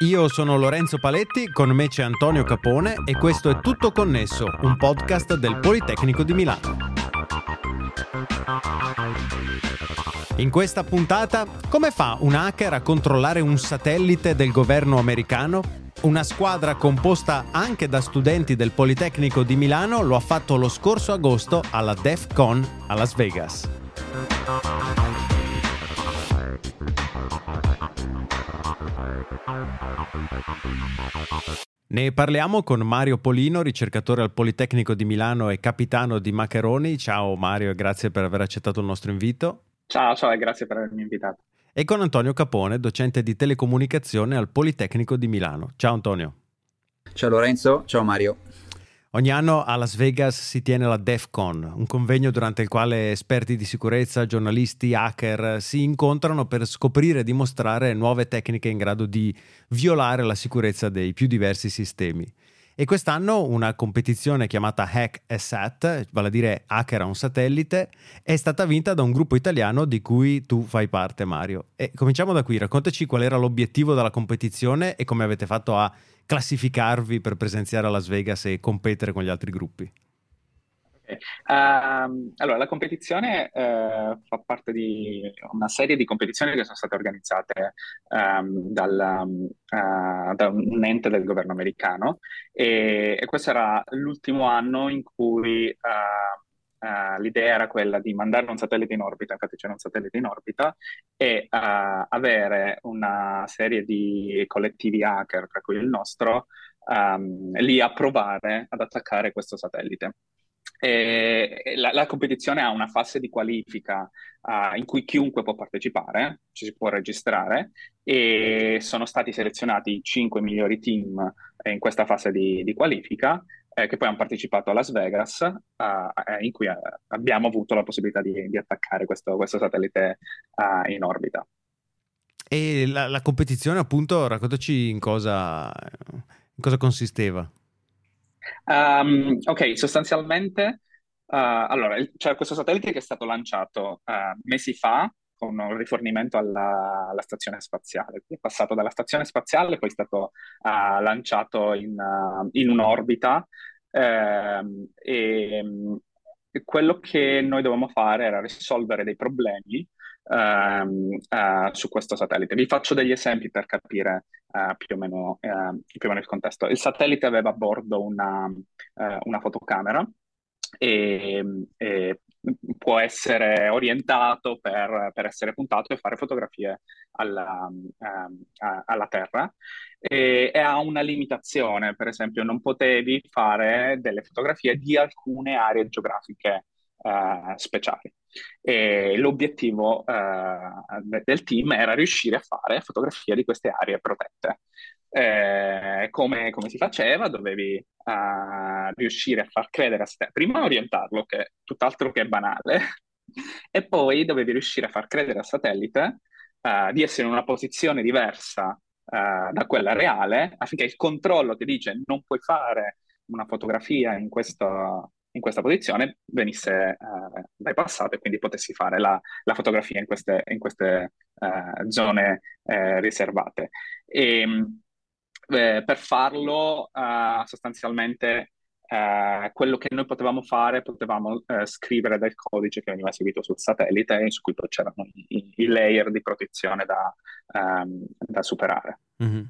Io sono Lorenzo Paletti, con me c'è Antonio Capone e questo è Tutto Connesso, un podcast del Politecnico di Milano. In questa puntata, come fa un hacker a controllare un satellite del governo americano? Una squadra composta anche da studenti del Politecnico di Milano lo ha fatto lo scorso agosto alla DEF CON a Las Vegas. Ne parliamo con Mario Polino, ricercatore al Politecnico di Milano e capitano di Maccheroni. Ciao Mario e grazie per aver accettato il nostro invito. Ciao, ciao e grazie per avermi invitato. E con Antonio Capone, docente di telecomunicazione al Politecnico di Milano. Ciao Antonio. Ciao Lorenzo, ciao Mario. Ogni anno a Las Vegas si tiene la DEF CON, un convegno durante il quale esperti di sicurezza, giornalisti, hacker si incontrano per scoprire e dimostrare nuove tecniche in grado di violare la sicurezza dei più diversi sistemi. E quest'anno una competizione chiamata Hack a Sat, vale a dire hacker a un satellite, è stata vinta da un gruppo italiano di cui tu fai parte, Mario. E cominciamo da qui, raccontaci qual era l'obiettivo della competizione e come avete fatto a classificarvi per presenziare a Las Vegas e competere con gli altri gruppi? Uh, allora, la competizione uh, fa parte di una serie di competizioni che sono state organizzate um, dal, uh, da un ente del governo americano e, e questo era l'ultimo anno in cui Uh, l'idea era quella di mandare un satellite in orbita, infatti c'era un satellite in orbita, e uh, avere una serie di collettivi hacker, tra cui il nostro, um, lì a provare ad attaccare questo satellite. La, la, competizione ha una fase di qualifica uh, in cui chiunque può partecipare, ci si può registrare e sono stati selezionati i cinque migliori team in questa fase di, di qualifica eh, che poi hanno partecipato a Las Vegas, uh, in cui uh, abbiamo avuto la possibilità di, di attaccare questo, questo satellite uh, in orbita. E la, la, competizione, appunto, raccontaci in cosa, in cosa consisteva. Um, ok, sostanzialmente, allora, c'è questo satellite che è stato lanciato mesi fa con un rifornimento alla, alla, stazione spaziale. È passato dalla stazione spaziale, poi è stato uh, lanciato in, uh, in un'orbita uh, e, e, quello che noi dovevamo fare era risolvere dei problemi ehm, su questo satellite. Vi faccio degli esempi per capire più o, meno, più, o meno, il contesto. Il satellite aveva a bordo una, una fotocamera e, e può essere orientato per, per, essere puntato e fare fotografie alla, um, alla Terra e, e, ha una limitazione, per esempio non potevi fare delle fotografie di alcune aree geografiche uh, speciali. E l'obiettivo uh, del team era riuscire a fare fotografie di queste aree protette. Eh, come, come, si faceva? Dovevi uh, riuscire a far credere a te, prima orientarlo, che è tutt'altro che banale, e poi dovevi riuscire a far credere al satellite uh, di essere in una posizione diversa uh, da quella reale, affinché il controllo ti dice non puoi fare una fotografia in, questo, in questa posizione venisse uh, bypassato e quindi potessi fare la, la fotografia in queste, in queste zone riservate. E, eh, per farlo uh, sostanzialmente uh, quello che noi potevamo fare, potevamo uh, scrivere del codice che veniva eseguito sul satellite su cui poi c'erano i, i layer di protezione da, um, da superare. Mm-hmm.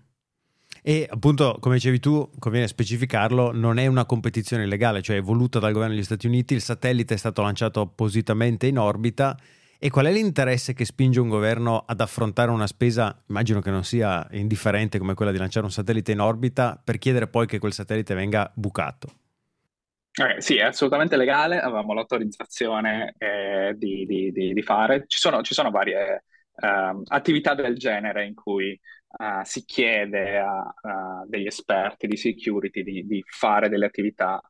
E appunto, come dicevi tu, conviene specificarlo, non è una competizione illegale, cioè è voluta dal governo degli Stati Uniti, il satellite è stato lanciato appositamente in orbita e qual è l'interesse che spinge un governo ad affrontare una spesa, immagino che non sia indifferente come quella di lanciare un satellite in orbita, per chiedere poi che quel satellite venga bucato? Eh, sì, è assolutamente legale, avevamo l'autorizzazione eh, di, di, di, di, fare. Ci sono, ci sono varie uh, attività del genere in cui uh, si chiede a, a, degli esperti di security di, fare delle attività,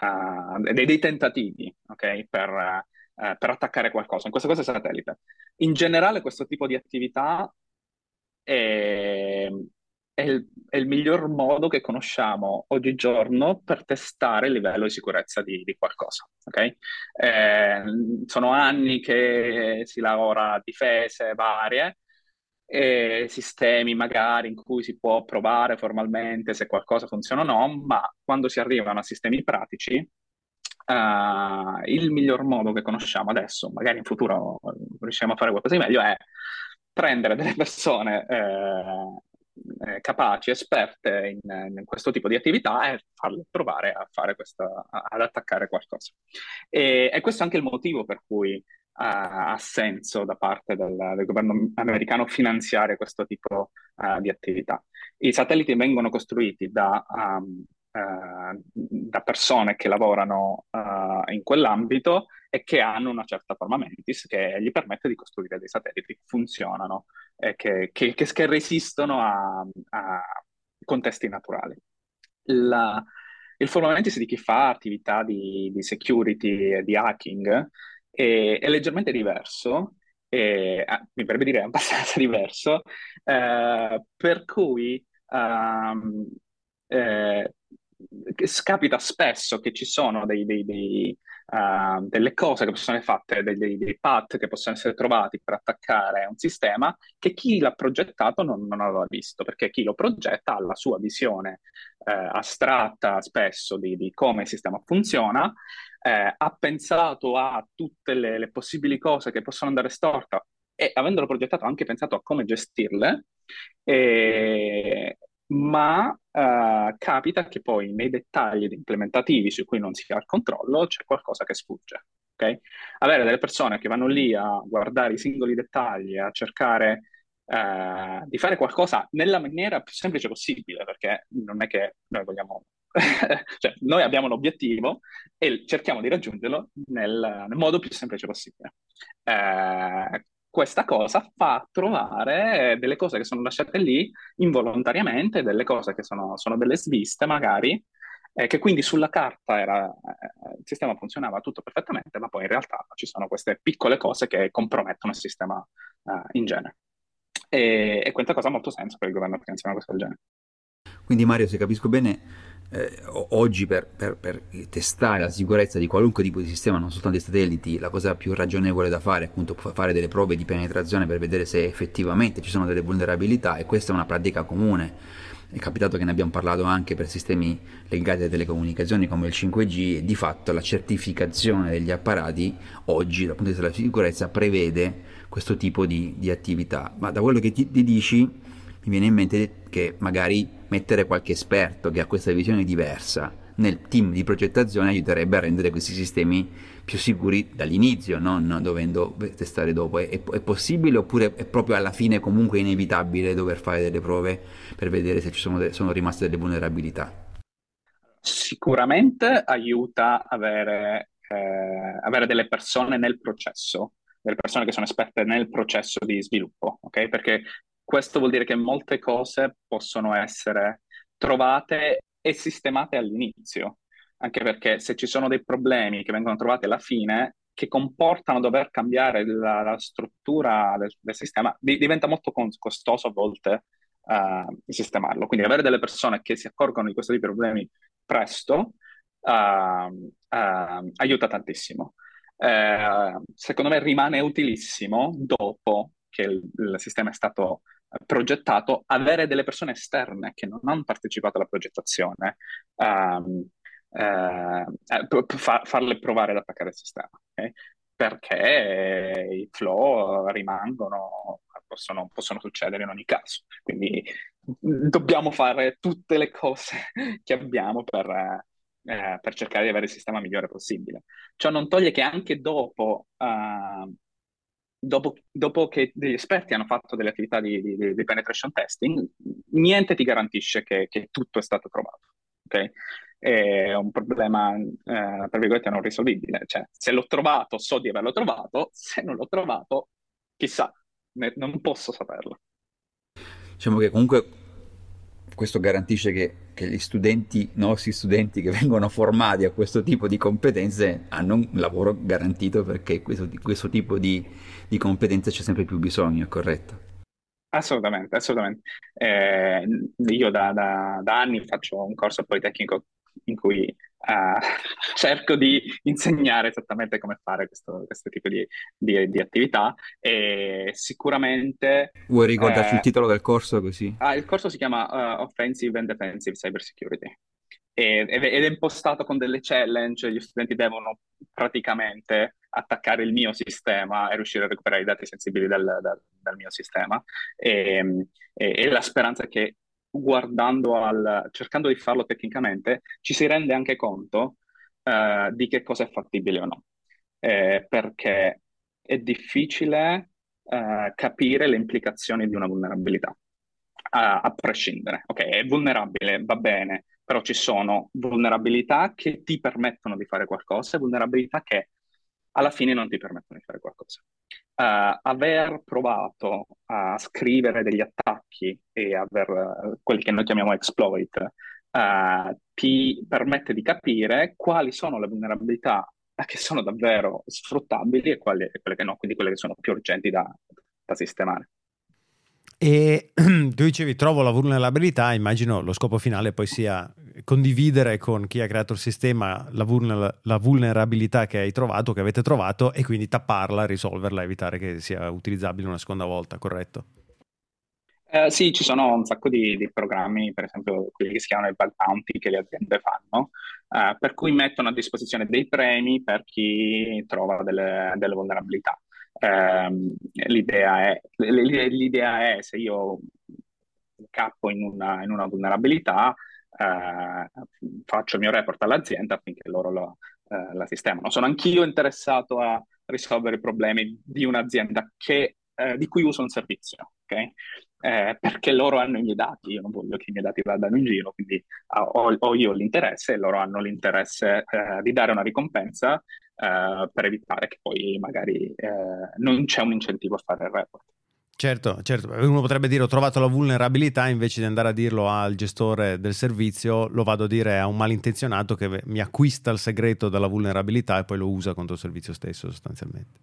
uh, dei, dei, tentativi okay, per eh, per attaccare qualcosa, in questo caso è satellite. In generale questo tipo di attività è, è, il, è il, miglior modo che conosciamo oggigiorno per testare il livello di sicurezza di, di qualcosa. Okay? Eh, sono anni che si lavora a difese varie e sistemi magari in cui si può provare formalmente se qualcosa funziona o no, ma quando si arrivano a sistemi pratici, uh, il miglior modo che conosciamo adesso, magari in futuro riusciamo a fare qualcosa di meglio, è prendere delle persone eh, eh, capaci, esperte in, in, questo tipo di attività e farle provare a fare questa, ad attaccare qualcosa. E, e questo è anche il motivo per cui ha, ha senso da parte del, del, governo americano finanziare questo tipo uh, di attività. I satelliti vengono costruiti da, um, uh, da persone che lavorano uh, in quell'ambito e che hanno una certa forma mentis che gli permette di costruire dei satelliti che funzionano e che, che, che, che resistono a, a, contesti naturali. La, il forma mentis di chi fa attività di, di security e di hacking è, è leggermente diverso, e, ah, mi verrebbe dire abbastanza diverso, eh, per cui um, eh, capita spesso che ci sono dei, dei, dei, uh, delle cose che possono essere fatte, dei, dei, path che possono essere trovati per attaccare un sistema che chi l'ha progettato non, non aveva visto, perché chi lo progetta ha la sua visione uh, astratta spesso di, di, come il sistema funziona, uh, ha pensato a tutte le, le possibili cose che possono andare storte e avendolo progettato ha anche pensato a come gestirle. E, ma uh, capita che poi nei dettagli implementativi su cui non si ha il controllo c'è qualcosa che sfugge. Okay? Avere delle persone che vanno lì a guardare i singoli dettagli, a cercare uh, di fare qualcosa nella maniera più semplice possibile, perché non è che noi vogliamo cioè, noi abbiamo un obiettivo e cerchiamo di raggiungerlo nel, nel modo più semplice possibile. Eh, questa cosa fa trovare delle cose che sono lasciate lì involontariamente, delle cose che sono, sono delle sviste magari, eh, che quindi sulla carta era, eh, il sistema funzionava tutto perfettamente, ma poi in realtà ci sono queste piccole cose che compromettono il sistema eh, in genere. E, e questa cosa ha molto senso per il governo che una cosa del genere. Quindi Mario, se capisco bene, eh, oggi per, per, per, testare la sicurezza di qualunque tipo di sistema, non soltanto dei satelliti, la cosa più ragionevole da fare è appunto fare delle prove di penetrazione per vedere se effettivamente ci sono delle vulnerabilità e questa è una pratica comune. È capitato che ne abbiamo parlato anche per sistemi legati alle telecomunicazioni come il 5G e di fatto la certificazione degli apparati oggi dal punto di vista della sicurezza prevede questo tipo di, di attività. Ma da quello che ti, ti dici mi viene in mente che magari mettere qualche esperto che ha questa visione diversa nel team di progettazione aiuterebbe a rendere questi sistemi più sicuri dall'inizio, non dovendo testare dopo. È, è, possibile oppure è proprio alla fine comunque inevitabile dover fare delle prove per vedere se ci sono, de- sono rimaste delle vulnerabilità? Sicuramente aiuta avere, eh, avere delle persone nel processo, delle persone che sono esperte nel processo di sviluppo, ok? Perché questo vuol dire che molte cose possono essere trovate e sistemate all'inizio, anche perché se ci sono dei problemi che vengono trovati alla fine, che comportano dover cambiare la, la struttura del, del, sistema, di, diventa molto costoso a volte uh, sistemarlo. Quindi avere delle persone che si accorgono di questo tipo di problemi presto uh, uh, aiuta tantissimo. Eh, secondo me rimane utilissimo dopo che il, il sistema è stato progettato, avere delle persone esterne che non hanno partecipato alla progettazione, um, fa, farle provare ad attaccare il sistema, okay? perché i flow rimangono, possono, possono succedere in ogni caso. Quindi dobbiamo fare tutte le cose che abbiamo per, eh, per cercare di avere il sistema migliore possibile. Ciò non toglie che anche dopo uh, dopo, dopo, che degli esperti hanno fatto delle attività di, di, di penetration testing, niente ti garantisce che, che tutto è stato trovato. Okay? È un problema, eh, tra virgolette, non risolvibile. Cioè, se l'ho trovato, so di averlo trovato, se non l'ho trovato, chissà, ne, non posso saperlo. Diciamo che comunque questo garantisce che, che, gli studenti, i nostri studenti che vengono formati a questo tipo di competenze hanno un lavoro garantito perché questo, questo tipo di, di competenze c'è sempre più bisogno, corretto? Assolutamente, assolutamente. Eh, io da, da, da, anni faccio un corso politecnico in cui uh, cerco di insegnare esattamente come fare questo, questo tipo di, di, di, attività e sicuramente... Vuoi ricordarci eh, il titolo del corso così? Ah, il corso si chiama uh, Offensive and Defensive Cybersecurity ed è impostato con delle challenge, gli studenti devono praticamente attaccare il mio sistema e riuscire a recuperare i dati sensibili dal, dal, dal mio sistema. E, e, e, la speranza è che guardando al, cercando di farlo tecnicamente, ci si rende anche conto uh, di che cosa è fattibile o no. Eh, perché è difficile uh, capire le implicazioni di una vulnerabilità, a, a prescindere. Ok, è vulnerabile, va bene, però ci sono vulnerabilità che ti permettono di fare qualcosa e vulnerabilità che alla fine non ti permettono di fare qualcosa. Uh, aver provato a scrivere degli attacchi e aver uh, quelli che noi chiamiamo exploit uh, ti permette di capire quali sono le vulnerabilità che sono davvero sfruttabili e quali, quelle che no, quindi quelle che sono più urgenti da, da sistemare. E tu dicevi trovo la vulnerabilità, immagino lo scopo finale poi sia condividere con chi ha creato il sistema la, vulner- la, vulnerabilità che hai trovato, che avete trovato e quindi tapparla, risolverla, evitare che sia utilizzabile una seconda volta, corretto? Eh, sì, ci sono un sacco di, di, programmi, per esempio quelli che si chiamano i bug bounty che le aziende fanno, eh, per cui mettono a disposizione dei premi per chi trova delle, delle vulnerabilità. Eh, l'idea, è, l'idea, è, se io cappo in una, in una vulnerabilità, eh, faccio il mio report all'azienda affinché loro lo, eh, la sistemano. Sono anch'io interessato a risolvere i problemi di un'azienda che, eh, di cui uso un servizio, ok? Eh, perché loro hanno i miei dati, io non voglio che i miei dati vadano in giro, quindi ho, ho io l'interesse e loro hanno l'interesse eh, di dare una ricompensa eh, per evitare che poi magari eh, non c'è un incentivo a fare il report. Certo, certo, uno potrebbe dire ho trovato la vulnerabilità invece di andare a dirlo al gestore del servizio, lo vado a dire a un malintenzionato che mi acquista il segreto della vulnerabilità e poi lo usa contro il servizio stesso sostanzialmente.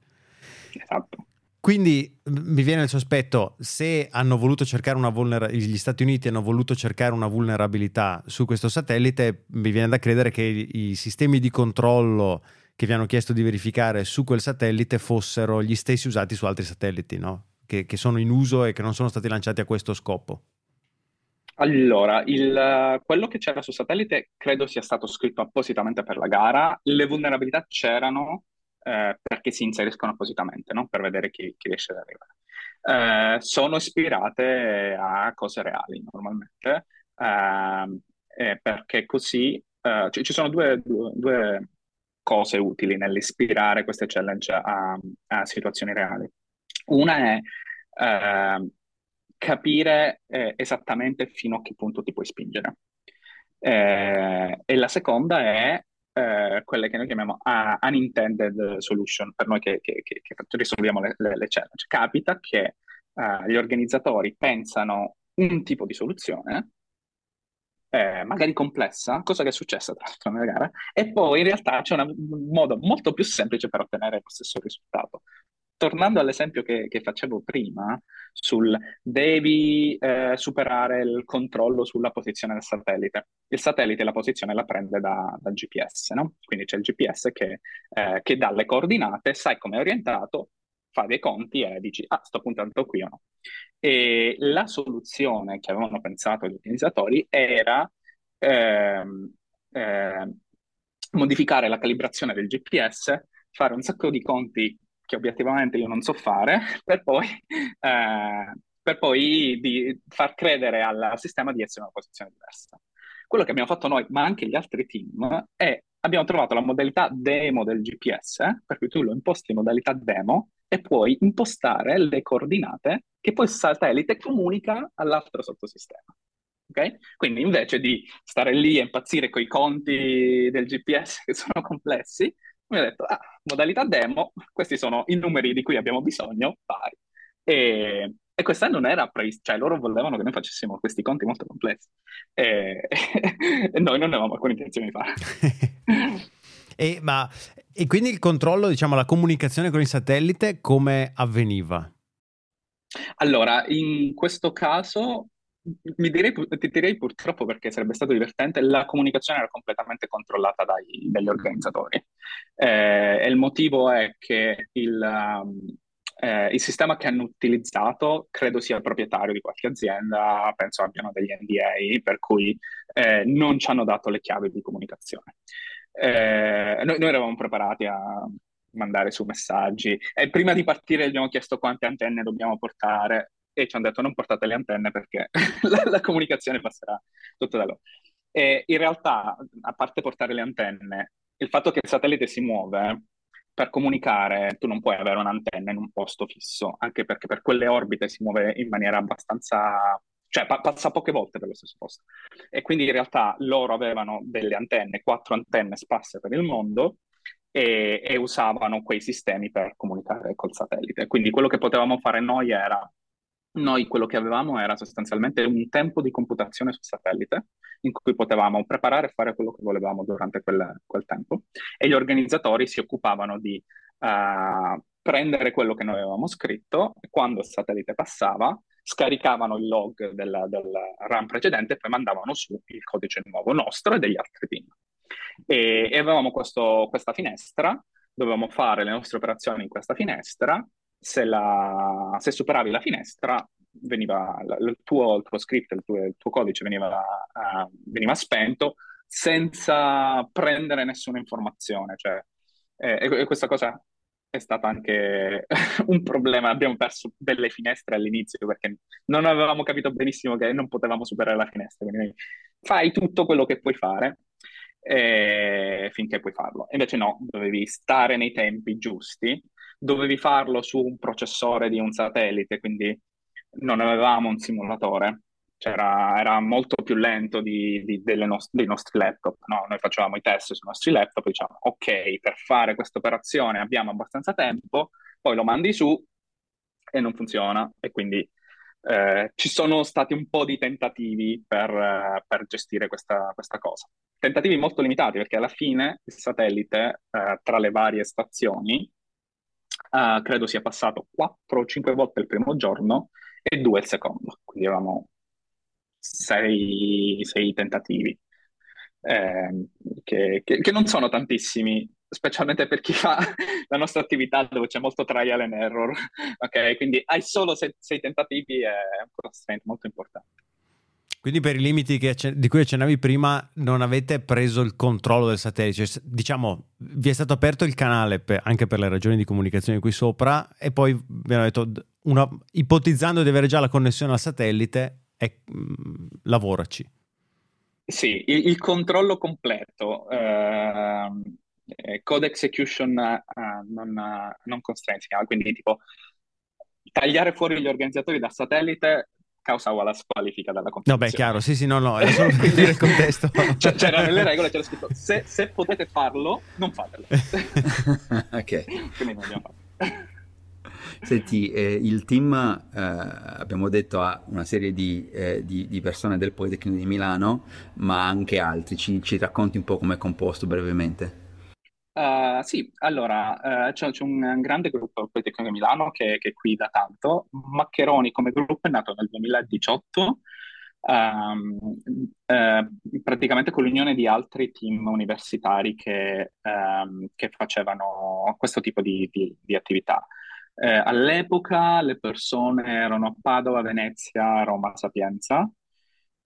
Esatto. Quindi mi viene il sospetto, se hanno voluto cercare una vulnerabilità, gli Stati Uniti hanno voluto cercare una vulnerabilità su questo satellite, mi viene da credere che i, i sistemi di controllo che vi hanno chiesto di verificare su quel satellite fossero gli stessi usati su altri satelliti, no? che, che sono in uso e che non sono stati lanciati a questo scopo. Allora, il, quello che c'era sul satellite credo sia stato scritto appositamente per la gara. Le vulnerabilità c'erano eh, perché si inseriscono appositamente, no? per vedere chi, chi, riesce ad arrivare. Eh, sono ispirate a cose reali normalmente, eh, perché così eh, c- ci sono due, due, due cose utili nell'ispirare queste challenge a, a situazioni reali. Una è eh, capire eh, esattamente fino a che punto ti puoi spingere. Eh, e la seconda è eh, quelle che noi chiamiamo uh, unintended solution, per noi che, che, che, che risolviamo le, le, le, challenge. Capita che uh, gli organizzatori pensano un tipo di soluzione eh, magari complessa, cosa che è successa tra l'altro nella gara, e poi in realtà c'è un modo molto più semplice per ottenere lo stesso risultato. Tornando all'esempio che, che facevo prima, sul devi eh, superare il controllo sulla posizione del satellite. Il satellite la posizione la prende da, dal GPS, no? Quindi c'è il GPS che, eh, che dà le coordinate, sai come è orientato, fa dei conti e dici, ah, sto puntando qui o no. E la soluzione che avevano pensato gli organizzatori era ehm, eh, modificare la calibrazione del GPS, fare un sacco di conti che obiettivamente io non so fare, per poi, eh, per poi far credere al sistema di essere in una posizione diversa. Quello che abbiamo fatto noi, ma anche gli altri team, è abbiamo trovato la modalità demo del GPS, per cui tu lo imposti in modalità demo e puoi impostare le coordinate che poi il satellite comunica all'altro sottosistema. Okay? Quindi invece di stare lì a impazzire con i conti del GPS che sono complessi, mi ha detto, ah, modalità demo, questi sono i numeri di cui abbiamo bisogno, vai. E, e questa non era prevista, cioè loro volevano che noi facessimo questi conti molto complessi e, e noi non avevamo alcuna intenzione di fare. e, ma, e quindi il controllo, diciamo, la comunicazione con il satellite come avveniva? Allora, in questo caso mi direi, ti direi purtroppo perché sarebbe stato divertente, la comunicazione era completamente controllata dai, dagli organizzatori. Eh, e il motivo è che il, um, eh, il, sistema che hanno utilizzato credo sia proprietario di qualche azienda, penso abbiano degli NDA, per cui eh, non ci hanno dato le chiavi di comunicazione. Eh, noi, noi eravamo preparati a mandare su messaggi e prima di partire abbiamo chiesto quante antenne dobbiamo portare e ci hanno detto non portate le antenne perché la, la, comunicazione passerà tutto da loro. E in realtà, a parte portare le antenne, il fatto che il satellite si muove, per comunicare tu non puoi avere un'antenna in un posto fisso, anche perché per quelle orbite si muove in maniera abbastanza... cioè pa- passa poche volte per lo stesso posto. E quindi in realtà loro avevano delle antenne, quattro antenne sparse per il mondo, e, e, usavano quei sistemi per comunicare col satellite. Quindi quello che potevamo fare noi era noi quello che avevamo era sostanzialmente un tempo di computazione sul satellite in cui potevamo preparare e fare quello che volevamo durante quel, quel tempo e gli organizzatori si occupavano di uh, prendere quello che noi avevamo scritto e quando il satellite passava scaricavano il log del, del run precedente e poi mandavano su il codice nuovo nostro e degli altri team. E, e avevamo questo, questa finestra, dovevamo fare le nostre operazioni in questa finestra se, la, se superavi la finestra, veniva, il, tuo, il tuo script, il tuo, il tuo codice veniva, uh, veniva, spento senza prendere nessuna informazione. Cioè, e, e questa cosa è stato anche un problema. Abbiamo perso delle finestre all'inizio perché non avevamo capito benissimo che non potevamo superare la finestra. Quindi fai tutto quello che puoi fare eh, finché puoi farlo. Invece no, dovevi stare nei tempi giusti dovevi farlo su un processore di un satellite, quindi non avevamo un simulatore, C'era, era molto più lento di, di, nost- dei nostri laptop. No? Noi facevamo i test sui nostri laptop diciamo, ok, per fare questa operazione abbiamo abbastanza tempo, poi lo mandi su e non funziona. E quindi eh, ci sono stati un po' di tentativi per, eh, per gestire questa, questa, cosa. Tentativi molto limitati perché alla fine il satellite, eh, tra le varie stazioni, uh, credo sia passato 4 o 5 volte il primo giorno e 2 il secondo, quindi avevamo 6, tentativi, eh, che, che, che non sono tantissimi, specialmente per chi fa la nostra attività dove c'è molto trial and error, ok? Quindi hai solo sei, sei tentativi è un constraint molto importante. Quindi per i limiti di cui accennavi prima non avete preso il controllo del satellite, cioè, diciamo vi è stato aperto il canale per, anche per le ragioni di comunicazione qui sopra e poi vi hanno detto, una, ipotizzando di avere già la connessione al satellite, è, mh, lavoraci. Sì, il, il controllo completo, ehm, eh, code execution eh, non, non constraints, quindi tipo tagliare fuori gli organizzatori da satellite causa uguale a squalifica dalla competizione. No, beh, chiaro, sì, sì, no, no, è solo per dire il contesto. Cioè, c'era nelle regole, c'era scritto, se, se potete farlo, non fatelo. ok. Quindi non abbiamo fatto. Senti, eh, il team, eh, abbiamo detto, ha una serie di, eh, di, di, persone del Politecnico di Milano, ma anche altri. Ci, ci racconti un po' come è composto brevemente? Uh, sì, allora, uh, c'è, c'è, un grande gruppo Politecnico di Milano che, che, è qui da tanto. Maccheroni come gruppo è nato nel 2018, um, uh, praticamente con l'unione di altri team universitari che, um, che facevano questo tipo di, di, di attività. All'epoca le persone erano a Padova, Venezia, Roma, Sapienza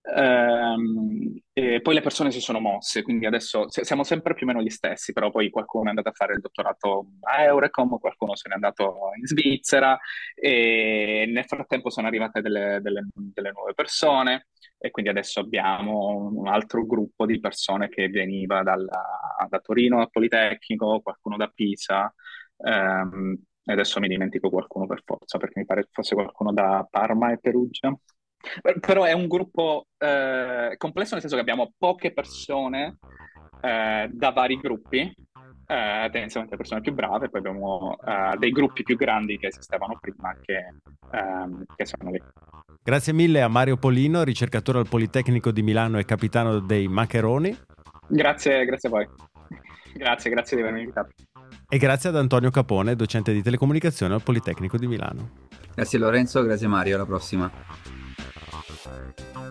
Ehm, e poi le persone si sono mosse, quindi adesso siamo sempre più o meno gli stessi, però poi qualcuno è andato a fare il dottorato a Eurecom, qualcuno se n'è andato in Svizzera e nel frattempo sono arrivate delle, delle, delle nuove persone e quindi adesso abbiamo un altro gruppo di persone che veniva dalla, da Torino al Politecnico, qualcuno da Pisa. Um, e adesso mi dimentico qualcuno per forza, perché mi pare fosse qualcuno da Parma e Perugia. Però è un gruppo eh, complesso nel senso che abbiamo poche persone eh, da vari gruppi, eh, tendenzialmente persone più brave, poi abbiamo eh, dei gruppi più grandi che esistevano prima che, ehm, che, sono lì. Grazie mille a Mario Polino, ricercatore al Politecnico di Milano e capitano dei Maccheroni. Grazie, grazie a voi. Grazie, grazie di avermi invitato. E grazie ad Antonio Capone, docente di telecomunicazione al Politecnico di Milano. Grazie Lorenzo, grazie Mario, alla prossima.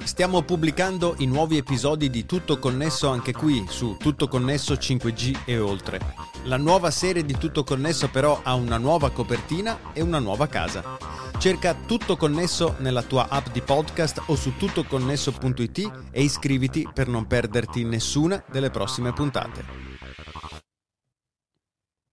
Stiamo pubblicando i nuovi episodi di Tutto Connesso anche qui su Tutto Connesso 5G e oltre. La nuova serie di Tutto Connesso però ha una nuova copertina e una nuova casa. Cerca Tutto Connesso nella tua app di podcast o su tuttoconnesso.it e iscriviti per non perderti nessuna delle prossime puntate.